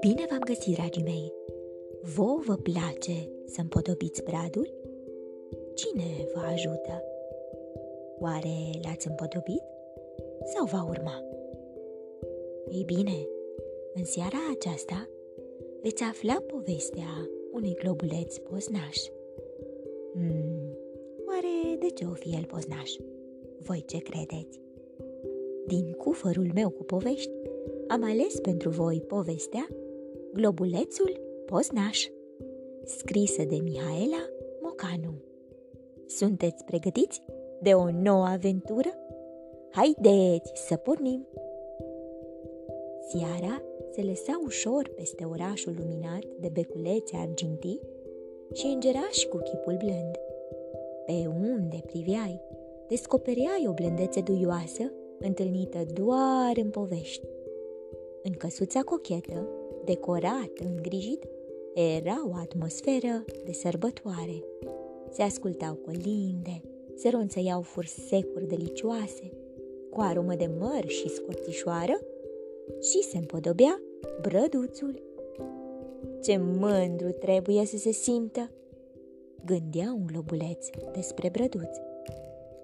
Bine v-am găsit, dragii mei! Vă vă place să împodobiți bradul? Cine vă ajută? Oare l-ați împodobit sau va urma? Ei bine, în seara aceasta veți afla povestea unui globuleț poznaș. Hmm, oare de ce o fi el poznaș? Voi ce credeți? Din cufărul meu cu povești, am ales pentru voi povestea Globulețul Poznaș, scrisă de Mihaela Mocanu. Sunteți pregătiți de o nouă aventură? Haideți să pornim! Seara se lăsa ușor peste orașul luminat de beculețe argintii și îngerași cu chipul blând. Pe unde priveai, descopereai o blândețe duioasă, întâlnită doar în povești. În căsuța cochetă, decorat, îngrijit, era o atmosferă de sărbătoare. Se ascultau colinde, se ronțăiau fursecuri delicioase, cu aromă de măr și scorțișoară, și se împodobea brăduțul. Ce mândru trebuie să se simtă, gândea un globuleț despre brăduț.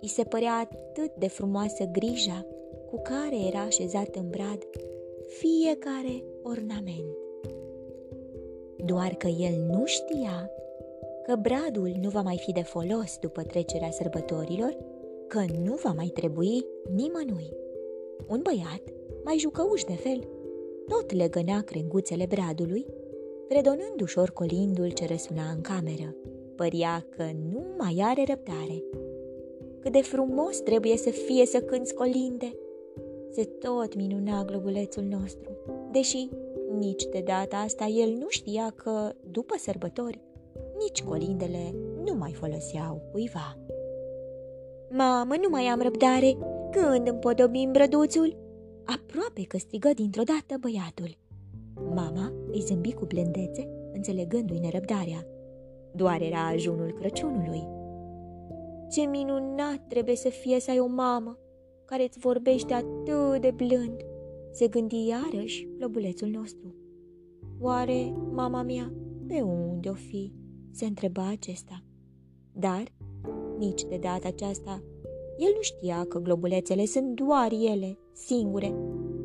I se părea atât de frumoasă grija cu care era așezat în brad fiecare ornament. Doar că el nu știa că bradul nu va mai fi de folos după trecerea sărbătorilor, că nu va mai trebui nimănui. Un băiat, mai jucăuș de fel, tot legănea crenguțele bradului, redonând ușor colindul ce răsuna în cameră. Părea că nu mai are răbdare. Cât de frumos trebuie să fie să cânți colinde! Se tot minuna globulețul nostru, deși nici de data asta el nu știa că, după sărbători, nici colindele nu mai foloseau cuiva. Mamă, nu mai am răbdare! Când împodobim brăduțul? Aproape că strigă dintr-o dată băiatul. Mama îi zâmbi cu blândețe, înțelegându-i nerăbdarea. Doar era ajunul Crăciunului. Ce minunat trebuie să fie să ai o mamă care îți vorbește atât de blând, se gândi iarăși lobulețul nostru. Oare mama mea pe unde o fi? se întreba acesta. Dar, nici de data aceasta, el nu știa că globulețele sunt doar ele, singure,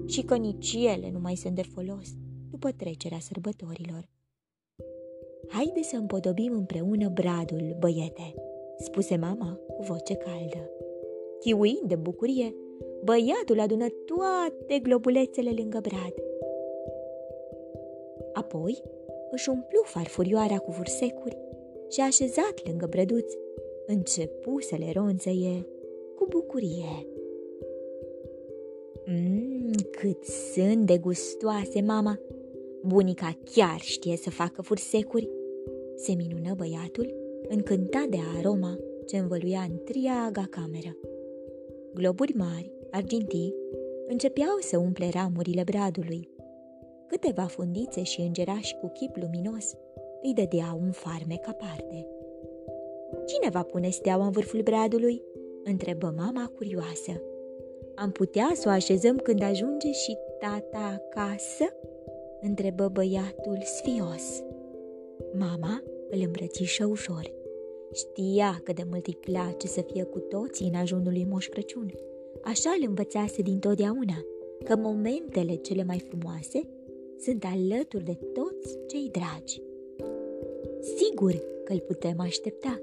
și că nici ele nu mai sunt de folos după trecerea sărbătorilor. Haide să împodobim împreună bradul, băiete, spuse mama cu voce caldă. Chiuind de bucurie, băiatul adună toate globulețele lângă brad. Apoi își umplu farfurioara cu vursecuri și așezat lângă brăduț, începu să le ronțăie cu bucurie. Mmm, cât sunt de gustoase, mama! Bunica chiar știe să facă fursecuri. Se minună băiatul, încântat de aroma ce învăluia întreaga cameră. Globuri mari, argintii, începeau să umple ramurile bradului. Câteva fundițe și îngerași cu chip luminos îi dădeau un farmec aparte. Cine va pune steaua în vârful bradului?" întrebă mama curioasă. Am putea să o așezăm când ajunge și tata acasă?" întrebă băiatul sfios. Mama îl îmbrățișă ușor. Știa că de mult îi place să fie cu toții în ajunul lui Moș Crăciun. Așa îl învățase dintotdeauna, că momentele cele mai frumoase sunt alături de toți cei dragi. Sigur că îl putem aștepta.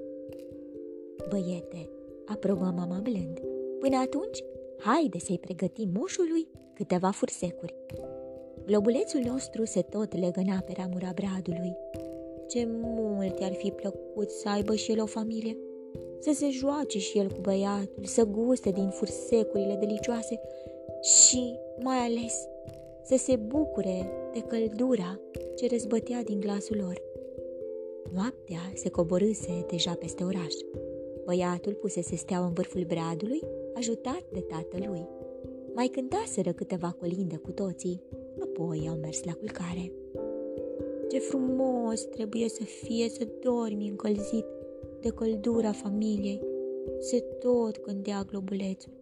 Băiete, aprobă mama blând. Până atunci, haide să-i pregătim moșului câteva fursecuri. Globulețul nostru se tot legăna pe ramura bradului. Ce mult ar fi plăcut să aibă și el o familie, să se joace și el cu băiatul, să guste din fursecurile delicioase și, mai ales, să se bucure de căldura ce răzbătea din glasul lor. Noaptea se coborâse deja peste oraș. Băiatul pusese steaua în vârful bradului, ajutat de tatălui. Mai cântaseră câteva colinde cu toții, apoi au mers la culcare. Ce frumos trebuie să fie să dormi încălzit de căldura familiei, se tot gândea globulețul.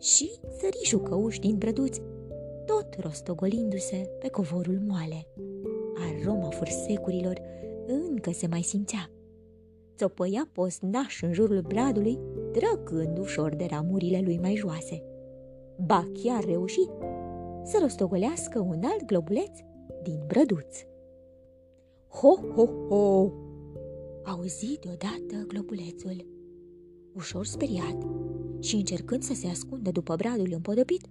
și sări jucăuși din brăduți, tot rostogolindu-se pe covorul moale. Aroma fursecurilor încă se mai simțea. Țopăia posnaș în jurul bradului, trăgând ușor de ramurile lui mai joase. Ba chiar reuși să rostogolească un alt globuleț din brăduț. Ho, ho, ho! Auzi deodată globulețul. Ușor speriat și încercând să se ascundă după bradul împodobit,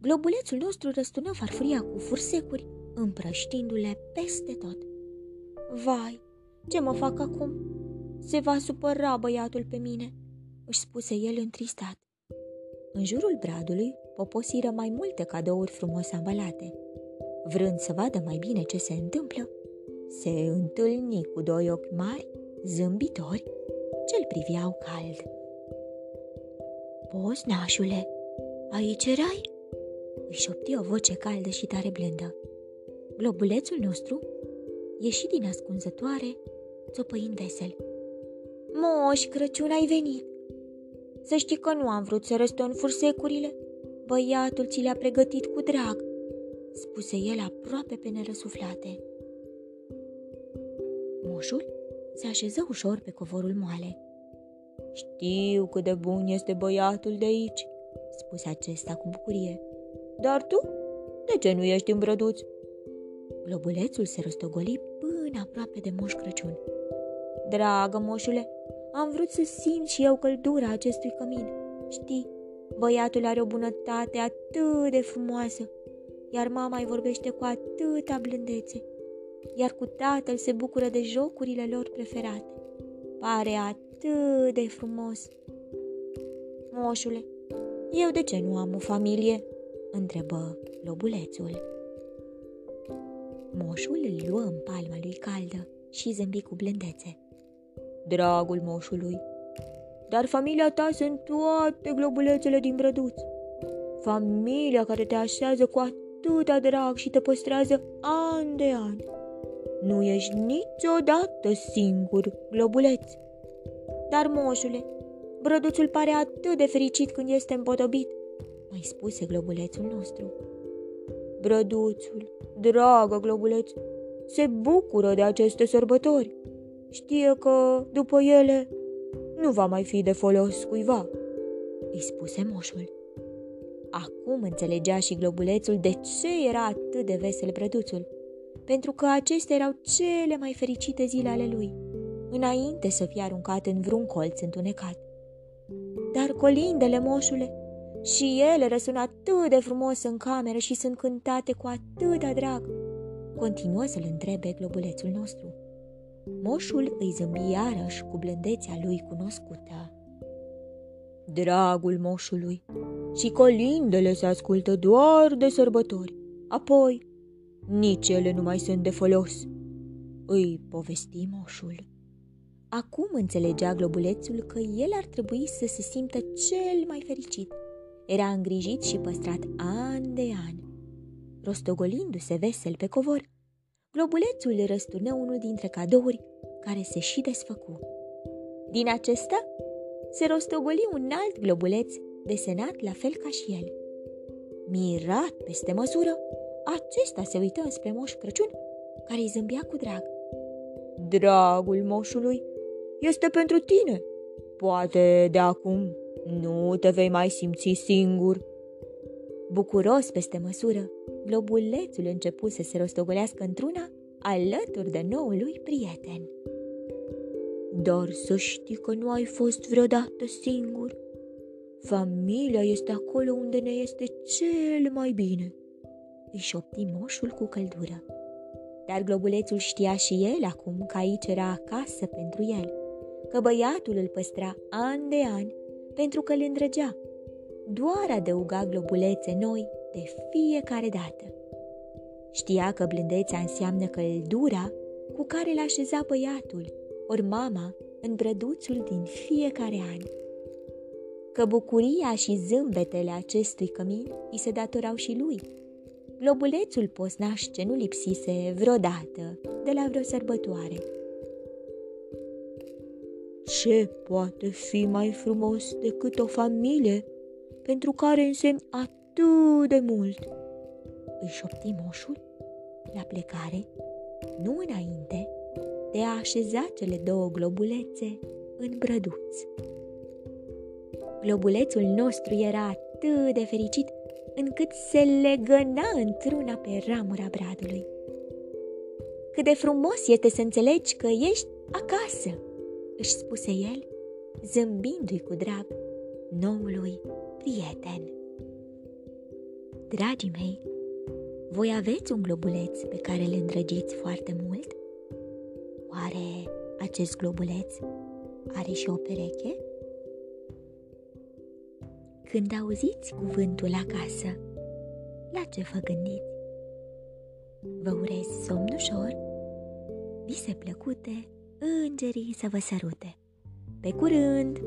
globulețul nostru răstună farfuria cu fursecuri, împrăștindu-le peste tot. Vai, ce mă fac acum? Se va supăra băiatul pe mine, își spuse el întristat. În jurul bradului poposiră mai multe cadouri frumos ambalate. Vrând să vadă mai bine ce se întâmplă, se întâlni cu doi ochi mari, zâmbitori, ce-l priveau cald. Poți, nașule, aici erai? Își șopti o voce caldă și tare blândă. Globulețul nostru ieși din ascunzătoare, țopăind vesel. Moș Crăciun, ai venit! Să știi că nu am vrut să răstun fursecurile. Băiatul ți le-a pregătit cu drag, spuse el aproape pe nerăsuflate. Moșul se așeză ușor pe covorul moale. Știu cât de bun este băiatul de aici, spuse acesta cu bucurie. Dar tu? De ce nu ești în brăduț? Globulețul se rostogoli până aproape de Moș Crăciun. Dragă moșule, am vrut să simt și eu căldura acestui cămin. Știi, băiatul are o bunătate atât de frumoasă, iar mama îi vorbește cu atâta blândețe, iar cu tatăl se bucură de jocurile lor preferate. Pare atât de frumos. Moșule, eu de ce nu am o familie? întrebă lobulețul. Moșul îl luă în palma lui caldă și zâmbi cu blândețe. Dragul moșului, dar familia ta sunt toate globulețele din brăduț. Familia care te așează cu atâta drag și te păstrează an de an. Nu ești niciodată singur, globuleț. Dar, moșule, brăduțul pare atât de fericit când este împodobit, mai spuse globulețul nostru. Brăduțul, dragă globuleț, se bucură de aceste sărbători. Știe că, după ele, nu va mai fi de folos cuiva, îi spuse moșul. Acum înțelegea și globulețul de ce era atât de vesel brăduțul, pentru că acestea erau cele mai fericite zile ale lui, înainte să fie aruncat în vreun colț întunecat. Dar colindele, moșule, și ele răsună atât de frumos în cameră și sunt cântate cu atâta drag. Continuă să-l întrebe globulețul nostru. Moșul îi zâmbi iarăși cu blândețea lui cunoscută. Dragul moșului, și colindele se ascultă doar de sărbători. Apoi, nici ele nu mai sunt de folos. Îi povesti moșul. Acum înțelegea globulețul că el ar trebui să se simtă cel mai fericit – era îngrijit și păstrat an de an. Rostogolindu-se vesel pe covor, globulețul răsturnă unul dintre cadouri care se și desfăcu. Din acesta se rostogoli un alt globuleț desenat la fel ca și el. Mirat peste măsură, acesta se uită spre Moș Crăciun, care îi zâmbea cu drag. Dragul moșului este pentru tine. Poate de acum nu te vei mai simți singur. Bucuros peste măsură, globulețul începu să se rostogolească într-una alături de noului prieten. Dar să știi că nu ai fost vreodată singur. Familia este acolo unde ne este cel mai bine, își șopti moșul cu căldură. Dar globulețul știa și el acum că aici era acasă pentru el, că băiatul îl păstra an de an pentru că îl îndrăgea. Doar adăuga globulețe noi de fiecare dată. Știa că blândețea înseamnă căldura cu care l așeza băiatul, ori mama, în brăduțul din fiecare an. Că bucuria și zâmbetele acestui cămin îi se datorau și lui. Globulețul posnaș ce nu lipsise vreodată de la vreo sărbătoare ce poate fi mai frumos decât o familie pentru care însemn atât de mult. Îi șopti moșul la plecare, nu înainte de a așeza cele două globulețe în brăduț. Globulețul nostru era atât de fericit încât se legăna într-una pe ramura bradului. Cât de frumos este să înțelegi că ești acasă, își spuse el, zâmbindu-i cu drag noului prieten. Dragii mei, voi aveți un globuleț pe care îl îndrăgiți foarte mult? Oare acest globuleț are și o pereche? Când auziți cuvântul acasă, la ce vă gândiți? Vă urez somn ușor, vise plăcute, îngerii să vă sărute. Pe curând!